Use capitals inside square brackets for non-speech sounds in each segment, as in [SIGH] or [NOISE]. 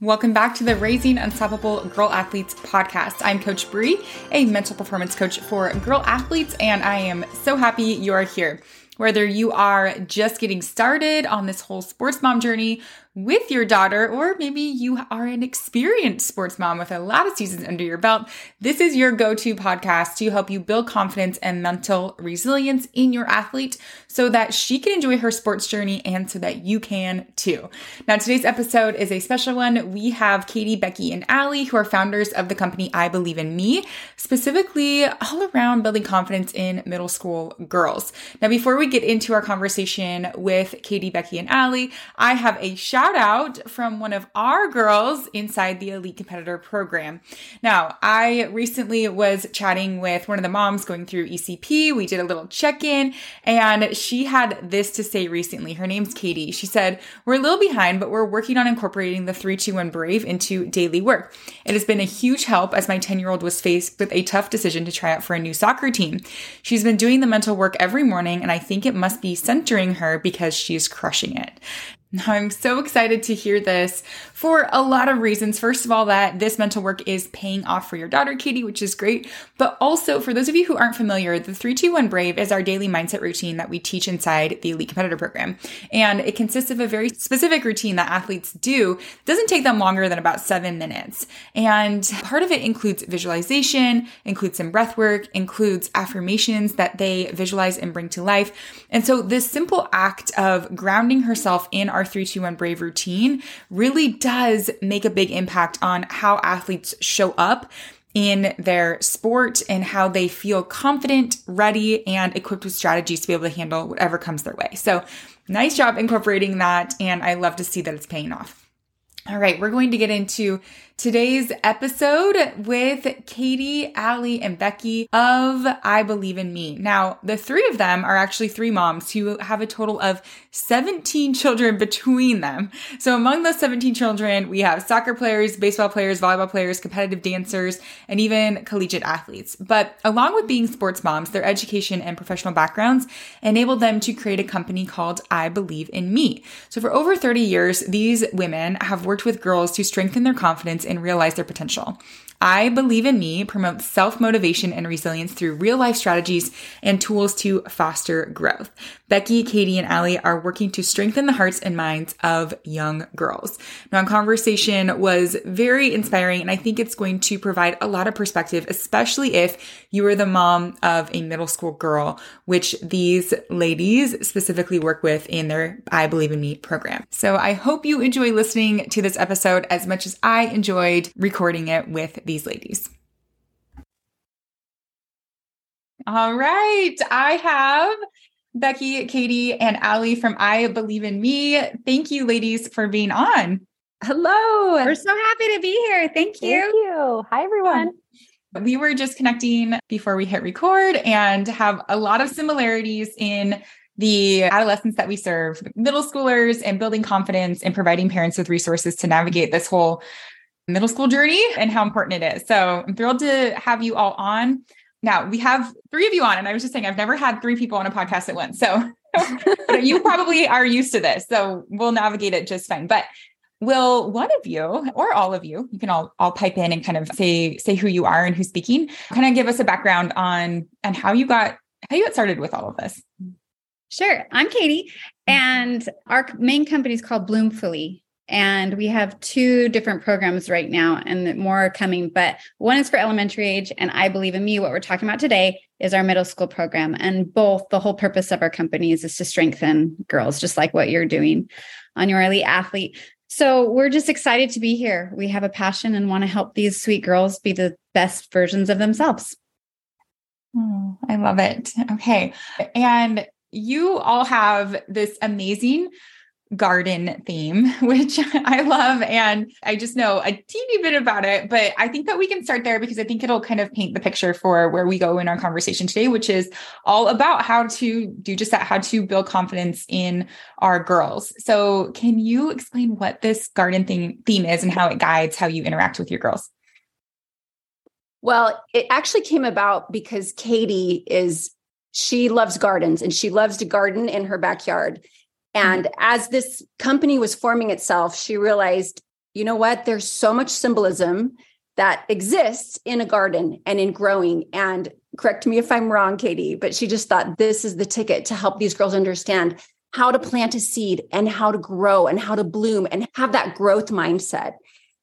Welcome back to the Raising Unstoppable Girl Athletes podcast. I'm Coach Brie, a mental performance coach for girl athletes, and I am so happy you are here. Whether you are just getting started on this whole sports mom journey with your daughter, or maybe you are an experienced sports mom with a lot of seasons under your belt, this is your go to podcast to help you build confidence and mental resilience in your athlete so that she can enjoy her sports journey and so that you can too. Now, today's episode is a special one. We have Katie, Becky, and Allie, who are founders of the company I Believe in Me, specifically all around building confidence in middle school girls. Now, before we get into our conversation with Katie, Becky, and Allie, I have a shout shout out from one of our girls inside the Elite Competitor program. Now, I recently was chatting with one of the moms going through ECP. We did a little check in, and she had this to say recently. Her name's Katie. She said, We're a little behind, but we're working on incorporating the 321 Brave into daily work. It has been a huge help as my 10 year old was faced with a tough decision to try out for a new soccer team. She's been doing the mental work every morning, and I think it must be centering her because she's crushing it. I'm so excited to hear this for a lot of reasons. First of all, that this mental work is paying off for your daughter, Katie, which is great. But also, for those of you who aren't familiar, the 321 Brave is our daily mindset routine that we teach inside the Elite Competitor Program. And it consists of a very specific routine that athletes do. It doesn't take them longer than about seven minutes. And part of it includes visualization, includes some breath work, includes affirmations that they visualize and bring to life. And so, this simple act of grounding herself in our 321 Brave routine really does make a big impact on how athletes show up in their sport and how they feel confident, ready, and equipped with strategies to be able to handle whatever comes their way. So, nice job incorporating that. And I love to see that it's paying off. All right, we're going to get into today's episode with Katie, Allie, and Becky of I Believe in Me. Now, the three of them are actually three moms who have a total of 17 children between them. So among those 17 children, we have soccer players, baseball players, volleyball players, competitive dancers, and even collegiate athletes. But along with being sports moms, their education and professional backgrounds enabled them to create a company called I Believe in Me. So for over 30 years, these women have worked with girls to strengthen their confidence and realize their potential. I Believe in Me promotes self motivation and resilience through real life strategies and tools to foster growth. Becky, Katie, and Allie are working to strengthen the hearts and minds of young girls. Now, our conversation was very inspiring, and I think it's going to provide a lot of perspective, especially if you are the mom of a middle school girl, which these ladies specifically work with in their I Believe in Me program. So I hope you enjoy listening to this episode as much as I enjoyed recording it with these ladies. All right. I have Becky, Katie, and Allie from I Believe in Me. Thank you, ladies, for being on. Hello. We're so happy to be here. Thank you. Thank you. Hi, everyone. We were just connecting before we hit record and have a lot of similarities in the adolescents that we serve, middle schoolers, and building confidence and providing parents with resources to navigate this whole middle school journey and how important it is. So I'm thrilled to have you all on. Now we have three of you on, and I was just saying I've never had three people on a podcast at once. So [LAUGHS] you probably are used to this. So we'll navigate it just fine. But will one of you or all of you, you can all all pipe in and kind of say say who you are and who's speaking, kind of give us a background on and how you got how you got started with all of this. Sure. I'm Katie, mm-hmm. and our main company is called Bloomfully. And we have two different programs right now, and more are coming. But one is for elementary age, and I believe in me. What we're talking about today is our middle school program. And both, the whole purpose of our companies is to strengthen girls, just like what you're doing on your elite athlete. So we're just excited to be here. We have a passion and want to help these sweet girls be the best versions of themselves. Oh, I love it. Okay. And you all have this amazing garden theme, [LAUGHS] which I love. And I just know a teeny bit about it, but I think that we can start there because I think it'll kind of paint the picture for where we go in our conversation today, which is all about how to do just that, how to build confidence in our girls. So, can you explain what this garden theme, theme is and how it guides how you interact with your girls? Well, it actually came about because Katie is she loves gardens and she loves to garden in her backyard. And mm-hmm. as this company was forming itself, she realized, you know what? There's so much symbolism that exists in a garden and in growing. And correct me if I'm wrong, Katie, but she just thought this is the ticket to help these girls understand how to plant a seed and how to grow and how to bloom and have that growth mindset.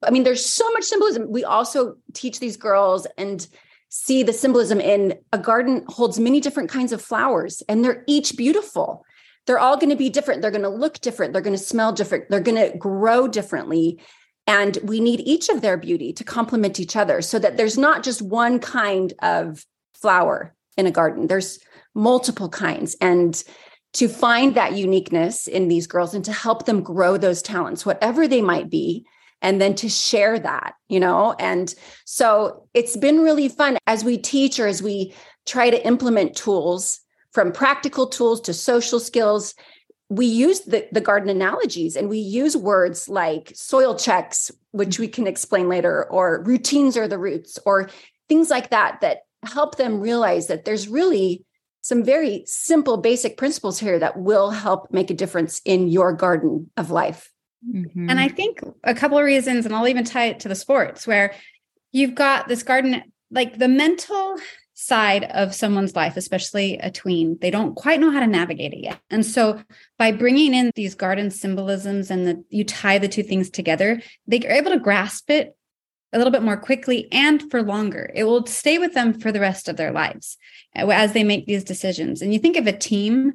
I mean, there's so much symbolism. We also teach these girls and see the symbolism in a garden holds many different kinds of flowers and they're each beautiful they're all going to be different. They're going to look different. They're going to smell different. They're going to grow differently. And we need each of their beauty to complement each other so that there's not just one kind of flower in a garden, there's multiple kinds. And to find that uniqueness in these girls and to help them grow those talents, whatever they might be, and then to share that, you know? And so it's been really fun as we teach or as we try to implement tools from practical tools to social skills we use the, the garden analogies and we use words like soil checks which we can explain later or routines are the roots or things like that that help them realize that there's really some very simple basic principles here that will help make a difference in your garden of life mm-hmm. and i think a couple of reasons and i'll even tie it to the sports where you've got this garden like the mental side of someone's life, especially a tween. They don't quite know how to navigate it yet. And so by bringing in these garden symbolisms and the, you tie the two things together, they are able to grasp it a little bit more quickly and for longer. It will stay with them for the rest of their lives uh, as they make these decisions. And you think of a team,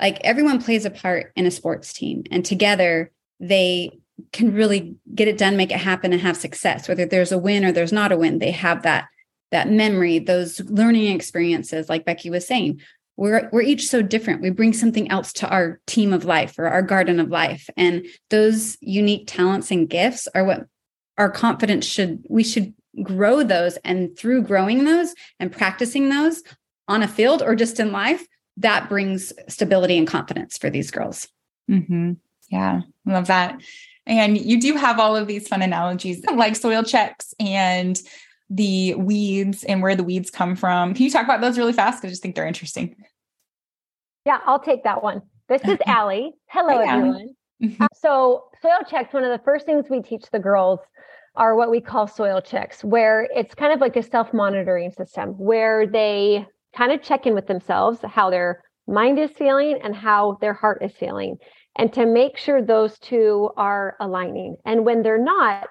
like everyone plays a part in a sports team, and together they can really get it done, make it happen, and have success. Whether there's a win or there's not a win, they have that that memory, those learning experiences, like Becky was saying. We're, we're each so different. We bring something else to our team of life or our garden of life. And those unique talents and gifts are what our confidence should, we should grow those. And through growing those and practicing those on a field or just in life, that brings stability and confidence for these girls. Mm-hmm. Yeah, love that. And you do have all of these fun analogies like soil checks and the weeds and where the weeds come from. Can you talk about those really fast? I just think they're interesting. Yeah, I'll take that one. This is Allie. Hello, hey, everyone. Mm-hmm. so, soil checks, one of the first things we teach the girls are what we call soil checks, where it's kind of like a self monitoring system where they kind of check in with themselves, how their mind is feeling and how their heart is feeling, and to make sure those two are aligning. And when they're not,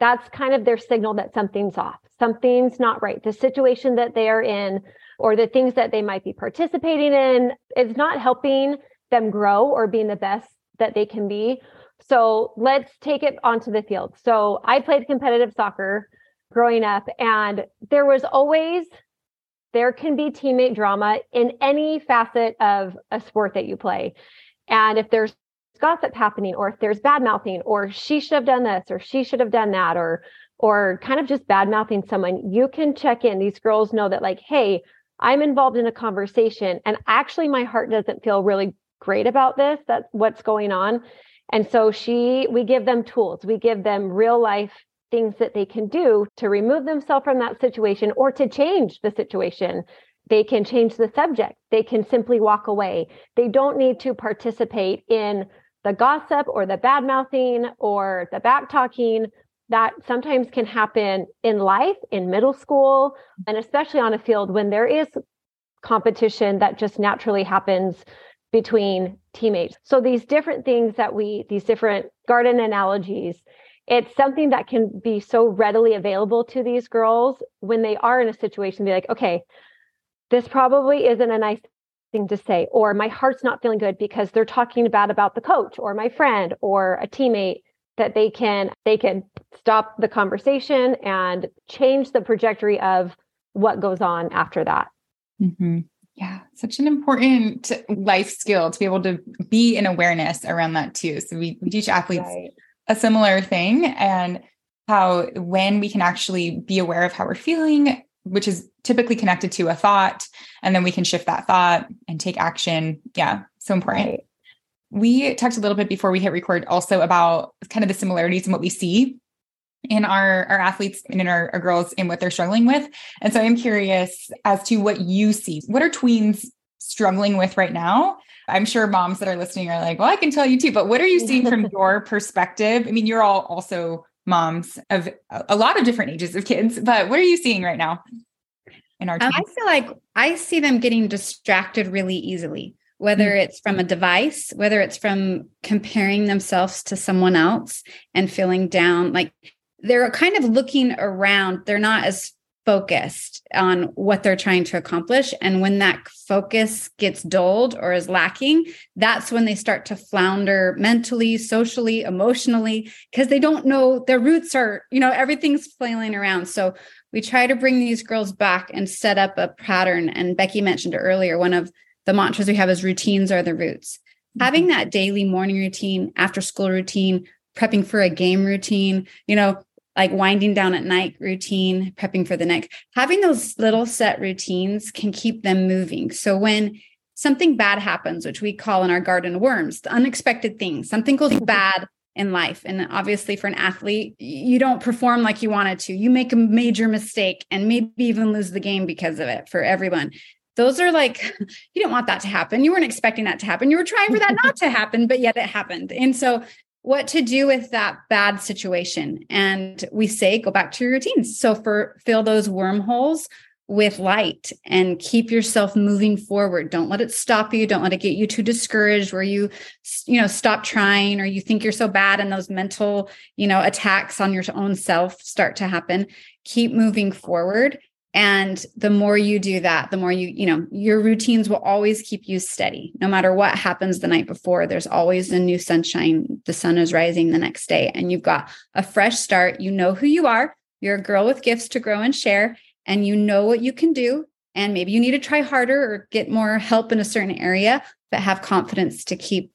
that's kind of their signal that something's off, something's not right. The situation that they are in or the things that they might be participating in is not helping them grow or being the best that they can be. So let's take it onto the field. So I played competitive soccer growing up, and there was always there can be teammate drama in any facet of a sport that you play. And if there's gossip happening or if there's bad mouthing or she should have done this or she should have done that or or kind of just bad mouthing someone you can check in. These girls know that like hey i'm involved in a conversation and actually my heart doesn't feel really great about this that's what's going on. And so she we give them tools. We give them real life things that they can do to remove themselves from that situation or to change the situation. They can change the subject. They can simply walk away. They don't need to participate in the gossip or the bad mouthing or the back talking that sometimes can happen in life, in middle school, and especially on a field when there is competition that just naturally happens between teammates. So these different things that we, these different garden analogies, it's something that can be so readily available to these girls when they are in a situation, be like, okay, this probably isn't a nice thing to say, or my heart's not feeling good because they're talking bad about the coach or my friend or a teammate that they can they can stop the conversation and change the trajectory of what goes on after that. Mm-hmm. Yeah, such an important life skill to be able to be in awareness around that too. So we, we teach athletes right. a similar thing and how when we can actually be aware of how we're feeling, which is typically connected to a thought, and then we can shift that thought and take action. Yeah, so important. Right. We talked a little bit before we hit record also about kind of the similarities in what we see in our, our athletes and in our, our girls and what they're struggling with. And so I'm curious as to what you see. What are tweens struggling with right now? I'm sure moms that are listening are like, well, I can tell you too, but what are you seeing from [LAUGHS] your perspective? I mean, you're all also moms of a lot of different ages of kids, but what are you seeing right now in our um, I feel like I see them getting distracted really easily whether mm. it's from a device, whether it's from comparing themselves to someone else and feeling down. Like they're kind of looking around, they're not as focused on what they're trying to accomplish. And when that focus gets dulled or is lacking, that's when they start to flounder mentally, socially, emotionally, because they don't know their roots are, you know, everything's flailing around. So we try to bring these girls back and set up a pattern. And Becky mentioned earlier, one of the mantras we have is routines are the roots. Mm-hmm. Having that daily morning routine, after school routine, prepping for a game routine, you know, like winding down at night routine, prepping for the next, having those little set routines can keep them moving. So when something bad happens, which we call in our garden worms, the unexpected things, something goes [LAUGHS] bad in life. And obviously, for an athlete, you don't perform like you wanted to. You make a major mistake and maybe even lose the game because of it for everyone those are like [LAUGHS] you didn't want that to happen you weren't expecting that to happen you were trying for that not to happen but yet it happened and so what to do with that bad situation. And we say go back to your routines. So for fill those wormholes with light and keep yourself moving forward. Don't let it stop you. Don't let it get you too discouraged where you you know stop trying or you think you're so bad and those mental you know attacks on your own self start to happen. Keep moving forward and the more you do that the more you you know your routines will always keep you steady. No matter what happens the night before there's always a new sunshine. The sun is rising the next day and you've got a fresh start. You know who you are. You're a girl with gifts to grow and share and you know what you can do. And maybe you need to try harder or get more help in a certain area but have confidence to keep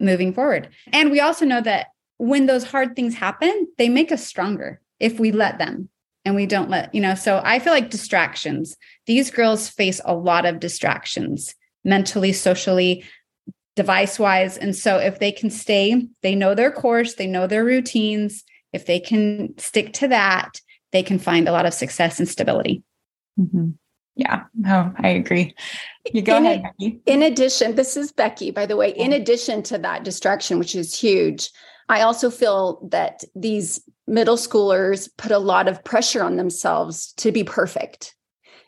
moving forward. And we also know that when those hard things happen they make us stronger if we let them and we don't let, you know, so I feel like distractions. These girls face a lot of distractions mentally, socially, device wise. And so if they can stay, they know their course, they know their routines. If they can stick to that, they can find a lot of success and stability. Mm-hmm. Yeah, no, I agree. You go in ahead. A, Becky. In addition, this is Becky, by the way. In addition to that distraction, which is huge, I also feel that these middle schoolers put a lot of pressure on themselves to be perfect.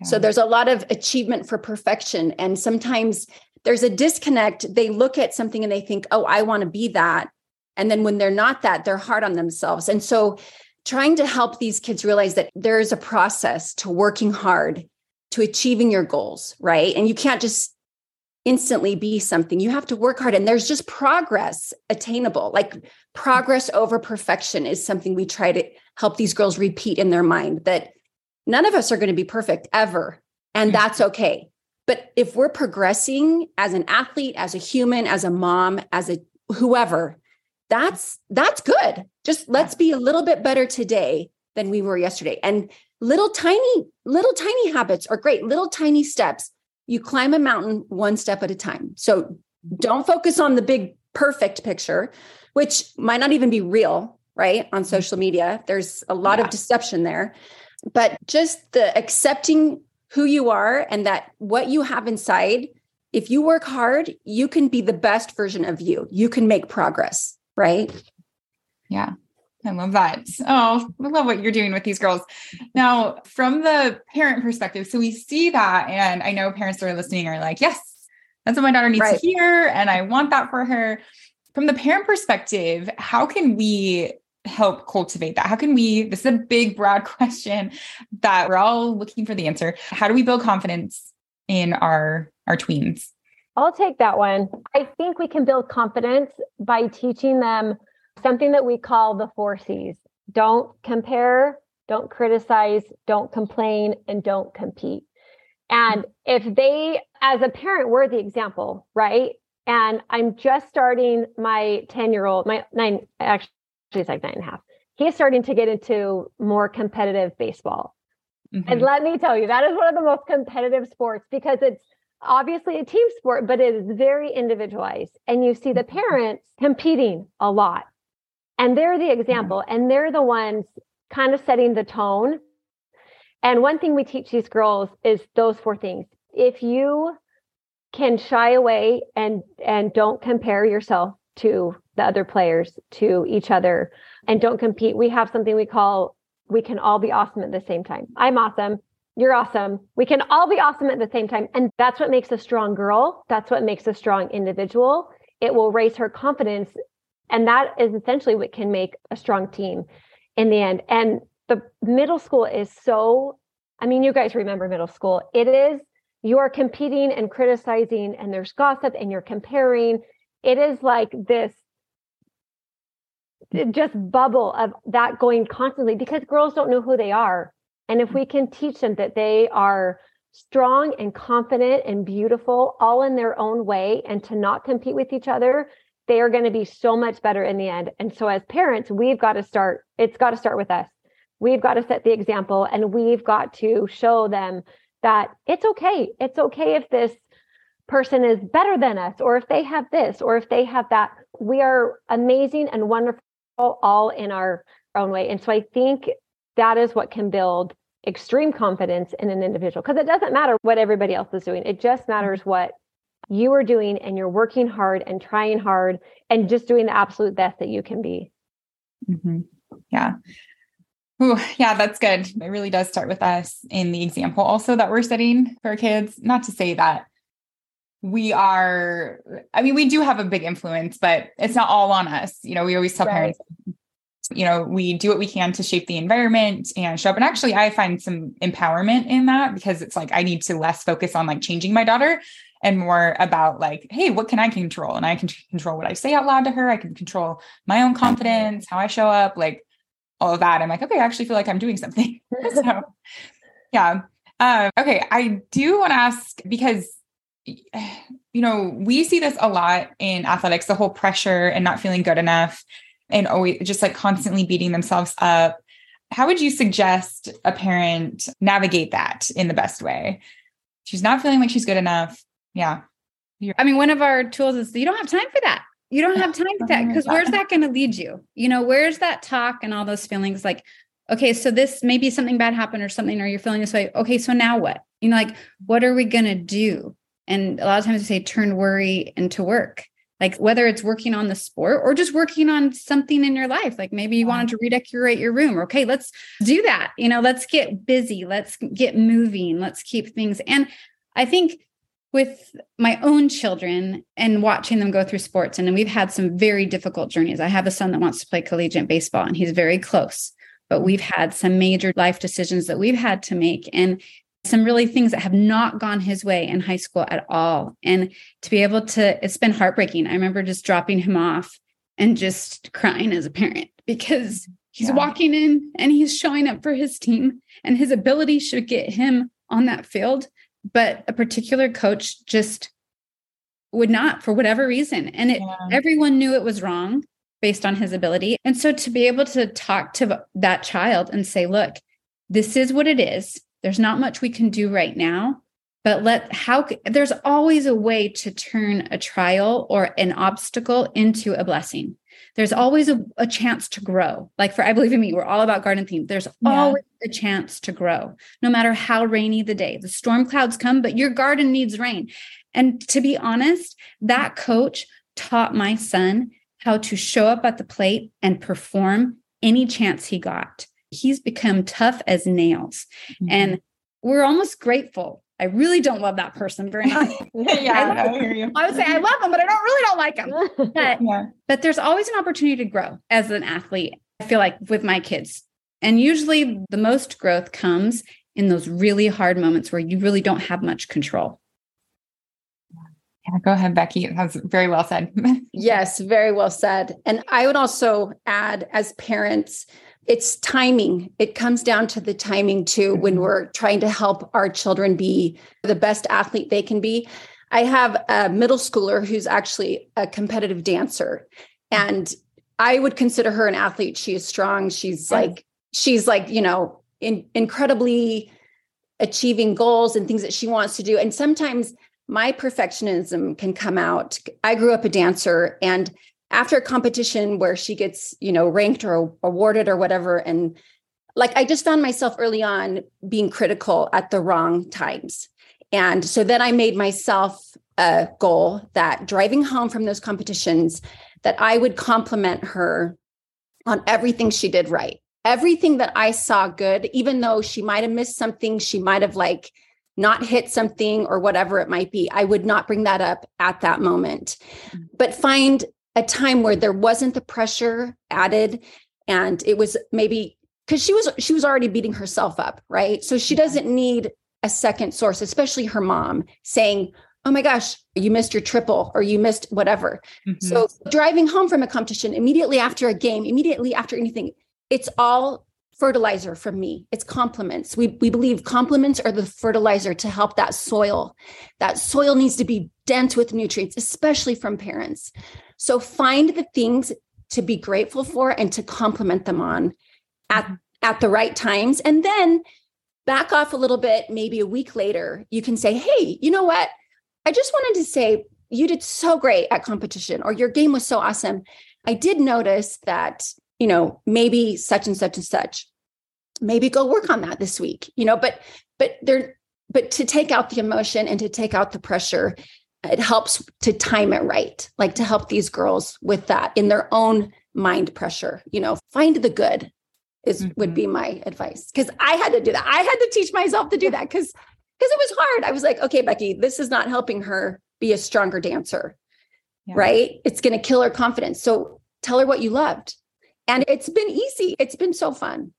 Yeah. So there's a lot of achievement for perfection. And sometimes there's a disconnect. They look at something and they think, oh, I want to be that. And then when they're not that, they're hard on themselves. And so trying to help these kids realize that there is a process to working hard to achieving your goals, right? And you can't just instantly be something. You have to work hard and there's just progress attainable. Like progress over perfection is something we try to help these girls repeat in their mind that none of us are going to be perfect ever. And mm-hmm. that's okay. But if we're progressing as an athlete, as a human, as a mom, as a whoever, that's that's good. Just let's be a little bit better today than we were yesterday. And little tiny little tiny habits are great. Little tiny steps you climb a mountain one step at a time. So don't focus on the big perfect picture, which might not even be real, right? On social media, there's a lot yeah. of deception there. But just the accepting who you are and that what you have inside if you work hard, you can be the best version of you. You can make progress, right? Yeah. I love that. Oh, I love what you're doing with these girls. Now, from the parent perspective, so we see that, and I know parents that are listening are like, yes, that's what my daughter needs right. to hear. And I want that for her. From the parent perspective, how can we help cultivate that? How can we? This is a big, broad [LAUGHS] question that we're all looking for the answer. How do we build confidence in our our tweens? I'll take that one. I think we can build confidence by teaching them something that we call the four C's. Don't compare, don't criticize, don't complain, and don't compete. And if they, as a parent, we're the example, right? And I'm just starting my 10 year old, my nine, actually, he's like nine and a half. He's starting to get into more competitive baseball. Mm-hmm. And let me tell you, that is one of the most competitive sports because it's obviously a team sport, but it is very individualized. And you see the mm-hmm. parents competing a lot. And they're the example, and they're the ones kind of setting the tone. And one thing we teach these girls is those four things. If you can shy away and and don't compare yourself to the other players, to each other, and don't compete, we have something we call we can all be awesome at the same time. I'm awesome. You're awesome. We can all be awesome at the same time. And that's what makes a strong girl. That's what makes a strong individual. It will raise her confidence. And that is essentially what can make a strong team in the end. And the middle school is so, I mean, you guys remember middle school. It is, you are competing and criticizing, and there's gossip and you're comparing. It is like this just bubble of that going constantly because girls don't know who they are. And if we can teach them that they are strong and confident and beautiful all in their own way and to not compete with each other, they are going to be so much better in the end. And so as parents, we've got to start, it's got to start with us. We've got to set the example and we've got to show them that it's okay. It's okay if this person is better than us or if they have this or if they have that. We are amazing and wonderful all in our own way. And so I think that is what can build extreme confidence in an individual because it doesn't matter what everybody else is doing. It just matters what you are doing and you're working hard and trying hard and just doing the absolute best that you can be. Mm-hmm. Yeah. Ooh, yeah, that's good. It really does start with us in the example also that we're setting for our kids. Not to say that we are, I mean, we do have a big influence, but it's not all on us. You know, we always tell right. parents you know, we do what we can to shape the environment and show up. And actually, I find some empowerment in that because it's like I need to less focus on like changing my daughter and more about like, hey, what can I control? And I can control what I say out loud to her. I can control my own confidence, how I show up, like all of that. I'm like, okay, I actually feel like I'm doing something. [LAUGHS] so, yeah. Um, okay. I do want to ask because, you know, we see this a lot in athletics the whole pressure and not feeling good enough and always just like constantly beating themselves up. How would you suggest a parent navigate that in the best way? She's not feeling like she's good enough. Yeah. I mean, one of our tools is you don't have time for that. You don't have time for that mm-hmm. because where's that going to lead you? You know, where's that talk and all those feelings like, okay, so this maybe something bad happened or something, or you're feeling this way. Okay, so now what? You know, like, what are we going to do? And a lot of times we say turn worry into work like whether it's working on the sport or just working on something in your life like maybe you wanted to redecorate your room okay let's do that you know let's get busy let's get moving let's keep things and i think with my own children and watching them go through sports and we've had some very difficult journeys i have a son that wants to play collegiate baseball and he's very close but we've had some major life decisions that we've had to make and some really things that have not gone his way in high school at all. And to be able to, it's been heartbreaking. I remember just dropping him off and just crying as a parent [LAUGHS] because he's yeah. walking in and he's showing up for his team and his ability should get him on that field. But a particular coach just would not for whatever reason. And it, yeah. everyone knew it was wrong based on his ability. And so to be able to talk to that child and say, look, this is what it is there's not much we can do right now, but let how there's always a way to turn a trial or an obstacle into a blessing. There's always a, a chance to grow. Like for I believe in me, we're all about garden theme. There's yeah. always a chance to grow, no matter how rainy the day. The storm clouds come, but your garden needs rain. And to be honest, that coach taught my son how to show up at the plate and perform any chance he got. He's become tough as nails. Mm-hmm. And we're almost grateful. I really don't love that person very much. [LAUGHS] yeah, I, I, I, would say I love him, but I don't really don't like him. But, [LAUGHS] yeah. but there's always an opportunity to grow as an athlete. I feel like with my kids. And usually the most growth comes in those really hard moments where you really don't have much control. Yeah, go ahead, Becky. That's very well said. [LAUGHS] yes, very well said. And I would also add, as parents, it's timing. It comes down to the timing too when mm-hmm. we're trying to help our children be the best athlete they can be. I have a middle schooler who's actually a competitive dancer, and I would consider her an athlete. She is strong. She's yes. like, she's like, you know, in, incredibly achieving goals and things that she wants to do. And sometimes my perfectionism can come out. I grew up a dancer and after a competition where she gets, you know, ranked or awarded or whatever and like I just found myself early on being critical at the wrong times. And so then I made myself a goal that driving home from those competitions that I would compliment her on everything she did right. Everything that I saw good, even though she might have missed something, she might have like not hit something or whatever it might be, I would not bring that up at that moment. Mm-hmm. But find a time where there wasn't the pressure added and it was maybe because she was she was already beating herself up, right? So she doesn't need a second source, especially her mom saying, oh my gosh, you missed your triple or you missed whatever. Mm-hmm. So driving home from a competition immediately after a game, immediately after anything, it's all fertilizer from me. It's compliments. We, we believe compliments are the fertilizer to help that soil. That soil needs to be dense with nutrients, especially from parents. So find the things to be grateful for and to compliment them on at, at the right times. And then back off a little bit, maybe a week later, you can say, Hey, you know what? I just wanted to say you did so great at competition or your game was so awesome. I did notice that you know, maybe such and such and such. Maybe go work on that this week, you know, but but there but to take out the emotion and to take out the pressure, it helps to time it right, like to help these girls with that in their own mind pressure, you know, find the good is mm-hmm. would be my advice. Cause I had to do that. I had to teach myself to do that because because it was hard. I was like, okay, Becky, this is not helping her be a stronger dancer. Yeah. Right. It's going to kill her confidence. So tell her what you loved and it's been easy. It's been so fun.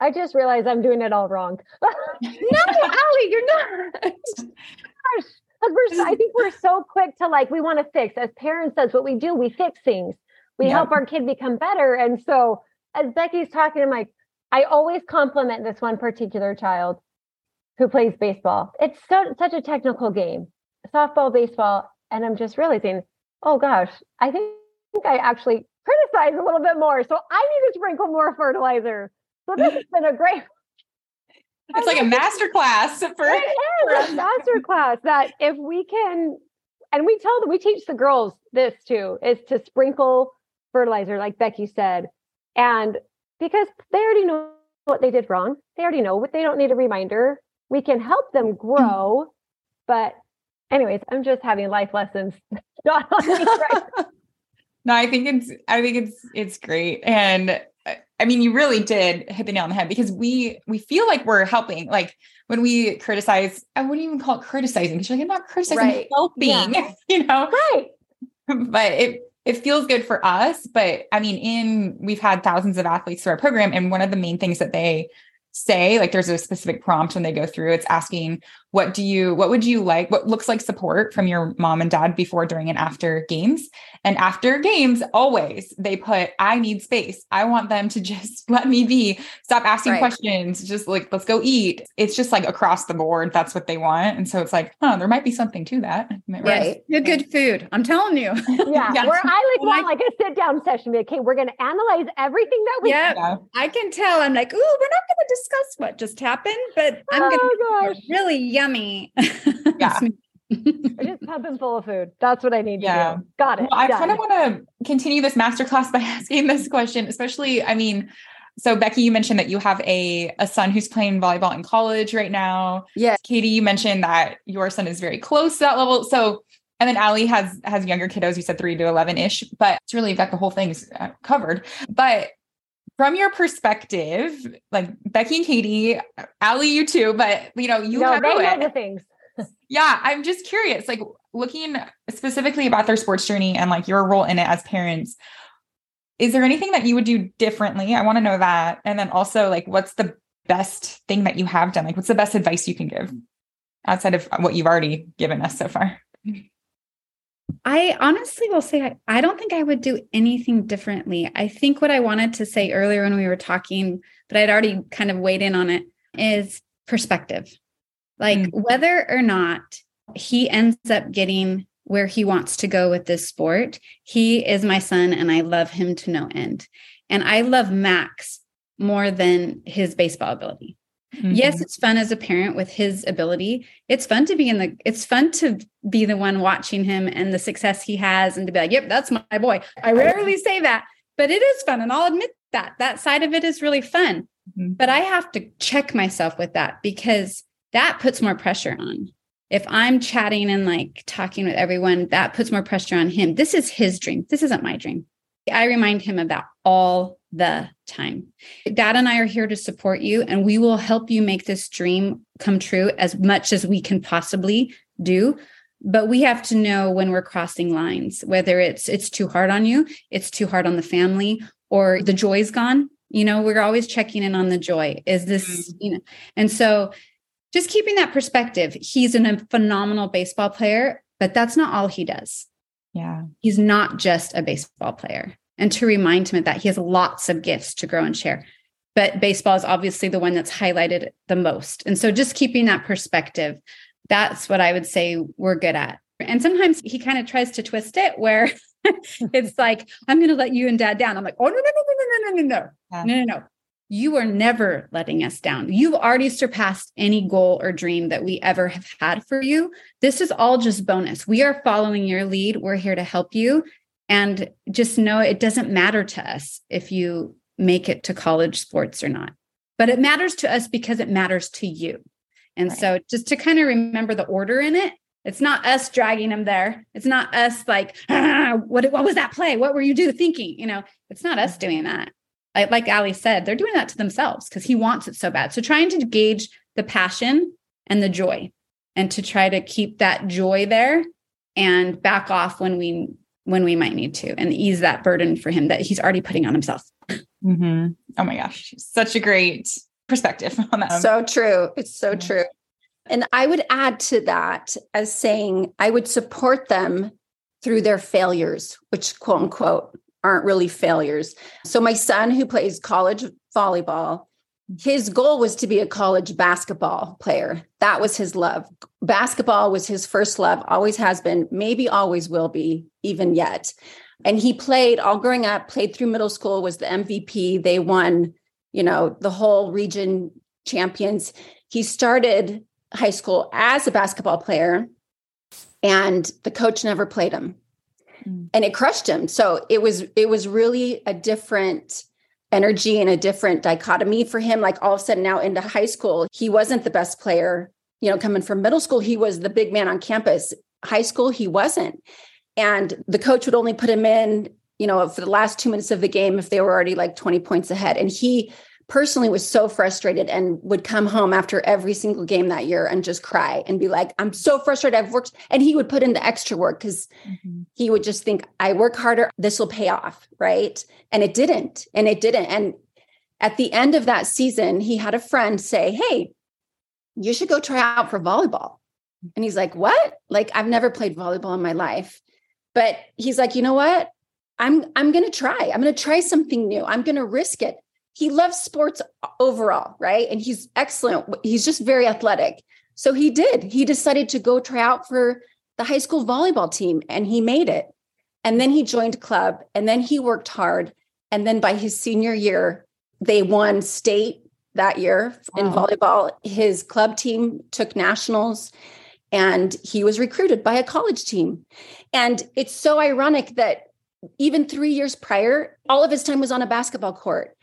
I just realized I'm doing it all wrong. [LAUGHS] no, Allie, you're not. Gosh, I think we're so quick to like, we want to fix. As parents, that's what we do. We fix things. We yeah. help our kid become better. And so, as Becky's talking, I'm like, I always compliment this one particular child who plays baseball. It's so, such a technical game, softball, baseball. And I'm just realizing, oh gosh, I think I actually criticize a little bit more. So I need to sprinkle more fertilizer. So this has been a great. [LAUGHS] It's like a master class [LAUGHS] for it is a master class that if we can, and we tell them we teach the girls this too, is to sprinkle fertilizer, like Becky said, and because they already know what they did wrong, they already know what they don't need a reminder. We can help them grow, but anyways, I'm just having life lessons. [LAUGHS] Not on me right no, I think it's I think it's it's great. And uh, I mean, you really did hit the nail on the head because we we feel like we're helping. Like when we criticize, I wouldn't even call it criticizing because you're like, I'm not criticizing, right. helping, yeah. [LAUGHS] you know? Right. But it it feels good for us. But I mean, in we've had thousands of athletes through our program, and one of the main things that they say like there's a specific prompt when they go through it's asking what do you what would you like what looks like support from your mom and dad before during and after games? And after games always they put i need space. I want them to [LAUGHS] just let me be. Stop asking right. questions. Just like let's go eat. It's just like across the board that's what they want. And so it's like huh there might be something to that. Right yeah, good food. I'm telling you. [LAUGHS] Yeah, yeah. where i [LAUGHS] like want like a sit down session okay we're going to analyze everything that we yeah, yeah i can tell. I'm like ooh we're not going to discuss what just happened, but I'm oh, going to really yummy. [LAUGHS] Yeah. I just pumping full of food. That's what I need yeah. to do. Got it. Well, I kind of want to continue this masterclass by [LAUGHS] asking this question, especially, I mean, So Becky, you mentioned that you have a a son who's playing volleyball in college right now. Yeah. Katie, you mentioned that your son is very close to that level. So and then Allie has has younger kiddos. You said three to eleven ish, but it's really got the whole thing uh, covered. But from your perspective, like Becky and Katie, Allie, you too, but you know you no, have they know the things. yeah, I'm just curious, like looking specifically about their sports journey and like your role in it as parents. Is there anything that you would do differently? I want to know that. And then also, like, what's the best thing that you have done? Like, what's the best advice you can give outside of what you've already given us so far? I honestly will say I, I, don't think I would do anything differently. I think what I wanted to say earlier when we were talking, but I'd already kind of weighed in on it, is perspective. Like mm-hmm. whether or not he ends up getting where he wants to go with this sport, he is my son and I love him to no end. And I love Max more than his baseball ability. Mm-hmm. Yes, it's fun as a parent with his ability. It's fun to be in the it's fun to be the one watching him and the success he has and to be like, "Yep, that's my boy." I rarely say that, but it is fun and I'll admit that. That side of it is really fun. Mm-hmm. But I have to check myself with that because that puts more pressure on. If I'm chatting and like talking with everyone, that puts more pressure on him. This is his dream. This isn't my dream. I remind him of that all the time. Dad and I are here to support you, and we will help you make this dream come true as much as we can possibly do. But we have to know when we're crossing lines, whether it's it's too hard on you, it's too hard on the family, or the joy's gone. You know, we're always checking in on the joy. Is this, mm-hmm. you know, and so just keeping that perspective. He's a phenomenal baseball player, but that's not all he does. Yeah. He's not just a baseball player. And to remind him that he has lots of gifts to grow and share. But baseball is obviously the one that's highlighted the most. And so just keeping that perspective, that's what I would say we're good at. And sometimes he kind of tries to twist it where [LAUGHS] [LAUGHS] it's like, I'm going to let you and dad down. I'm like, oh, no, no, no, no, no, no, no, no, yeah. no, no, no you are never letting us down. You've already surpassed any goal or dream that we ever have had for you. This is all just bonus. We are following your lead. We're here to help you. And just know it doesn't matter to us if you make it to college sports or not, but it matters to us because it matters to you. And right. so just to kind of remember the order in it, it's not us dragging them there. It's not us like, ah, what, what was that play? What were you do thinking? You know, it's not us doing that like Allie said, they're doing that to themselves because he wants it so bad. So trying to gauge the passion and the joy and to try to keep that joy there and back off when we when we might need to and ease that burden for him that he's already putting on himself. Mm-hmm. Oh my gosh, such a great perspective on that. So true. It's so true. And I would add to that as saying I would support them through their failures, which quote unquote aren't really failures. So my son who plays college volleyball, his goal was to be a college basketball player. That was his love. Basketball was his first love, always has been, maybe always will be, even yet. And he played all growing up, played through middle school, was the MVP. They won, you know, the whole region champions. He started high school as a basketball player, and the coach never played him mm. and it crushed him so it was it was really a different energy and a different dichotomy for him. Like all of a sudden now into high school he wasn't the best player you know coming from middle school. He was the big man on campus. High school he wasn't. And the coach would only put him in you know for the last 2 minutes of the game if they were already like 20 points ahead. And he personally was so frustrated and would come home after every single game that year and just cry and be like, I'm so frustrated. I've worked. And he would put in the extra work because mm-hmm. he would just think, I work harder. This will pay off. Right. And it didn't. And it didn't. And at the end of that season, he had a friend say, Hey, you should go try out for volleyball. And he's like, What? Like, I've never played volleyball in my life. But he's like, you know what? I'm I'm going to try. I'm going to try something new. I'm going to risk it he loves sports overall, right? And he's excellent. He's just very athletic. So he did. He decided to go try out for the high school volleyball team and he made it. And then he joined club and then he worked hard. And then by his senior year, they won state that year in volleyball. His club team took nationals and he was recruited by a college team. And it's so ironic that even three years prior, all of his time was on a basketball court.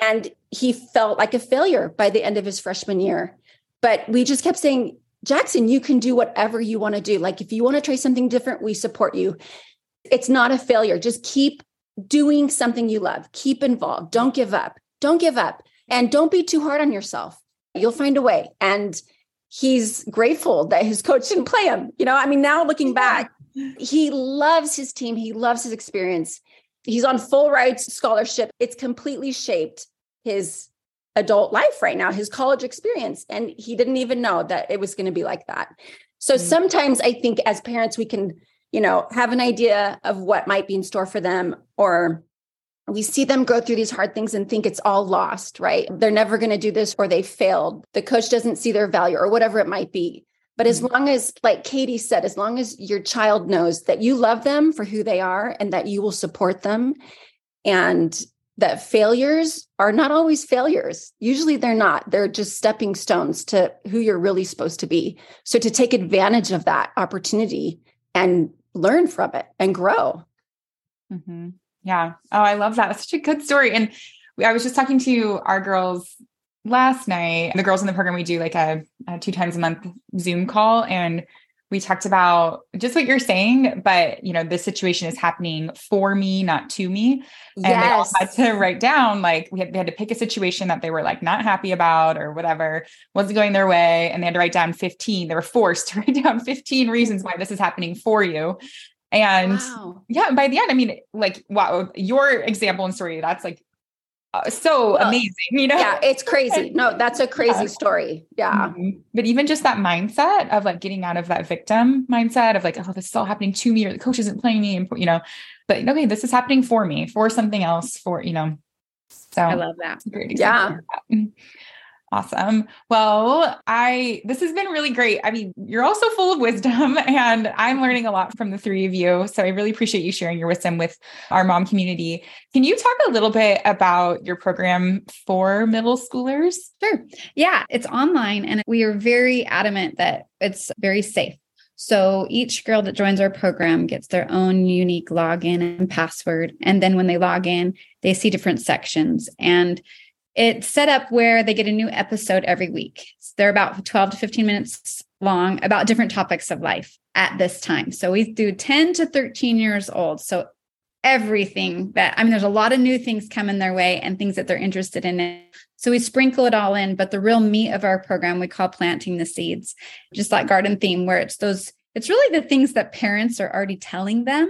And he felt like a failure by the end of his freshman year. But we just kept saying, Jackson, you can do whatever you want to do. Like if you want to try something different, we support you. It's not a failure. Just keep doing something you love. Keep involved. Don't give up. Don't give up. And don't be too hard on yourself. You'll find a way. And he's grateful that his [LAUGHS] coach didn't play him. You know, I mean, now looking back, he loves his team, he loves his experience. He's on full ride scholarship. It's completely shaped his adult life right now, his college experience. And he didn't even know that it was going to be like that. So mm-hmm. sometimes I think as parents, we can, you know, have an idea of what might be in store for them or we see them go through these hard things and think it's all lost, right? They're never going to do this or they failed. The coach doesn't see their value or whatever it might be. But as mm-hmm. long as, like Katie said, as long as your child knows that you love them for who they are and that you will support them and that failures are not always failures. Usually they're not. They're just stepping stones to who you're really supposed to be. So to take advantage of that opportunity and learn from it and grow. Mm-hmm. Yeah. Oh, I love that. That's such a good story. And I was just talking to our girls last night. The girls in the program, we do like a, a two times a month Zoom call. And we talked about just what you're saying, but you know, this situation is happening for me, not to me. And yes. they all had to write down like we had, they had to pick a situation that they were like not happy about or whatever wasn't going their way. And they had to write down 15. They were forced [LAUGHS] to write down 15 reasons why this is happening for you. And wow. yeah, by the end, I mean, like, wow, your example and story, that's like so well, amazing, you know? Yeah, it's [LAUGHS] crazy. No, that's a crazy yeah. story. Yeah. Mm-hmm. But even just that mindset of like getting out of that victim mindset of like, oh, this is all happening to me, or the coach isn't playing me, and you know, but okay, this is happening for me, for something else, for, you know. So I love that. Great yeah. That. Awesome. Well, I this has been really great. I mean, you're also full of wisdom [LAUGHS] and I'm learning a lot from the three of you. So I really appreciate you sharing your wisdom with our mom community. Can you talk a little bit about your program for middle schoolers? Sure. Yeah, it's online and we are very adamant that it's very safe. So each girl that joins our program gets their own unique login and password. And then when they log in, they see different sections. And it's set up where they get a new episode every week. They're about 12 to 15 minutes long about different topics of life at this time. So we do 10 to 13 years old. So everything that, I mean, there's a lot of new things coming their way and things that they're interested in. So we sprinkle it all in, but the real meat of our program we call planting the seeds, just like garden theme, where it's those, it's really the things that parents are already telling them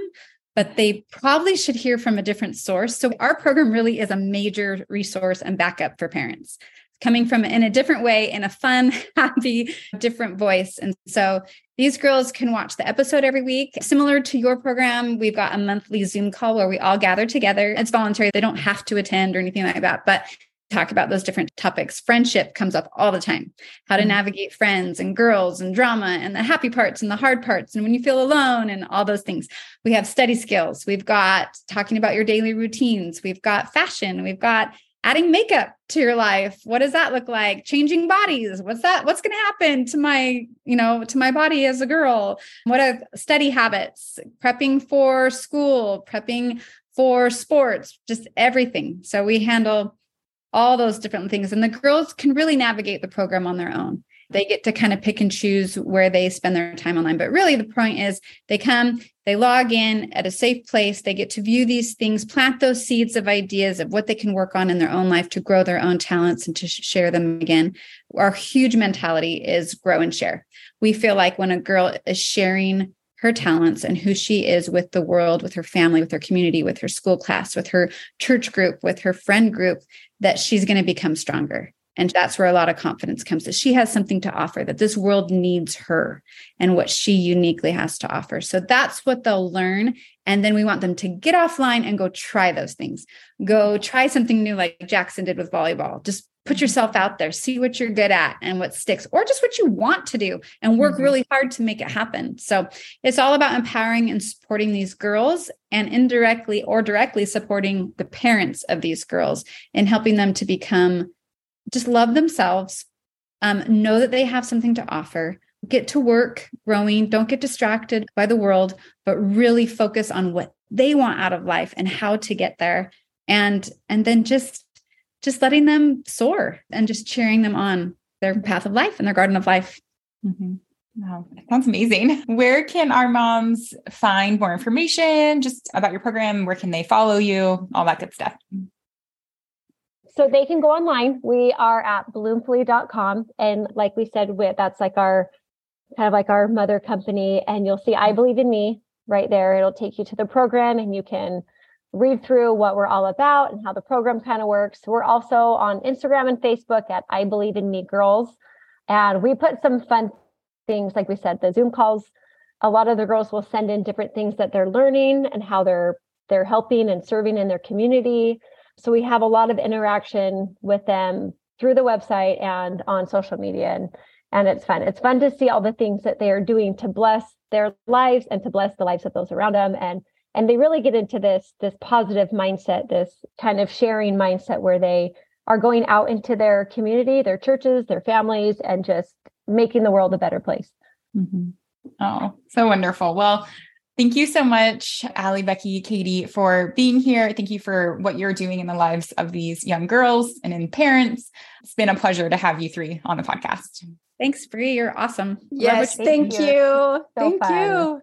but they probably should hear from a different source. So our program really is a major resource and backup for parents coming from in a different way in a fun, [LAUGHS] happy, different voice. And so these girls can watch the episode every week. Similar to your program, we've got a monthly Zoom call where we all gather together. It's voluntary. They don't have to attend or anything like that, but talk about those different topics. Friendship comes up all the time. How to mm-hmm. navigate friends and girls and drama and the happy parts and the hard parts and when you feel alone and all those things. We have study skills. We've got talking about your daily routines. We've got fashion. We've got adding makeup to your life. What does that look like? Changing bodies. What's that? What's going to happen to my, you know, to my body as a girl? What are study habits? Prepping for school, prepping for sports, just everything. So we handle all those different things. And the girls can really navigate the program on their own. They get to kind of pick and choose where they spend their time online. But really, the point is they come, they log in at a safe place, they get to view these things, plant those seeds of ideas of what they can work on in their own life to grow their own talents and to share them again. Our huge mentality is grow and share. We feel like when a girl is sharing her talents and who she is with the world, with her family, with her community, with her school class, with her church group, with her friend group, that she's going to become stronger. And that's where a lot of confidence comes that she has something to offer, that this world needs her and what she uniquely has to offer. So that's what they'll learn. And then we want them to get offline and go try those things. Go try something new, like Jackson did with volleyball. Just put yourself out there, see what you're good at and what sticks, or just what you want to do and work mm-hmm. really hard to make it happen. So it's all about empowering and supporting these girls and indirectly or directly supporting the parents of these girls and helping them to become just love themselves, um, know that they have something to offer. Get to work growing, don't get distracted by the world, but really focus on what they want out of life and how to get there. And and then just just letting them soar and just cheering them on their path of life and their garden of life. Mm-hmm. Wow, that sounds amazing. Where can our moms find more information just about your program? Where can they follow you? All that good stuff. So they can go online. We are at bloomfully.com. And like we said, that's like our kind of like our mother company. And you'll see I Believe in Me right there. It'll take you to the program and you can read through what we're all about and how the program kind of works. We're also on Instagram and Facebook at I Believe in Me Girls. And we put some fun things, like we said, the Zoom calls. A lot of the girls will send in different things that they're learning and how they're they're helping and serving in their community. So we have a lot of interaction with them through the website and on social media and and it's fun. It's fun to see all the things that they are doing to bless their lives and to bless the lives of those around them and and they really get into this this positive mindset, this kind of sharing mindset where they are going out into their community, their churches, their families and just making the world a better place. Mm-hmm. Oh, so wonderful. Well, thank you so much, Allie, Becky, Katie, for being here. Thank you for what you're doing in the lives of these young girls and in parents. It's been a pleasure to have you three on the podcast. Thanks, Bree. You're awesome. Yes, thank you. So thank fun. you.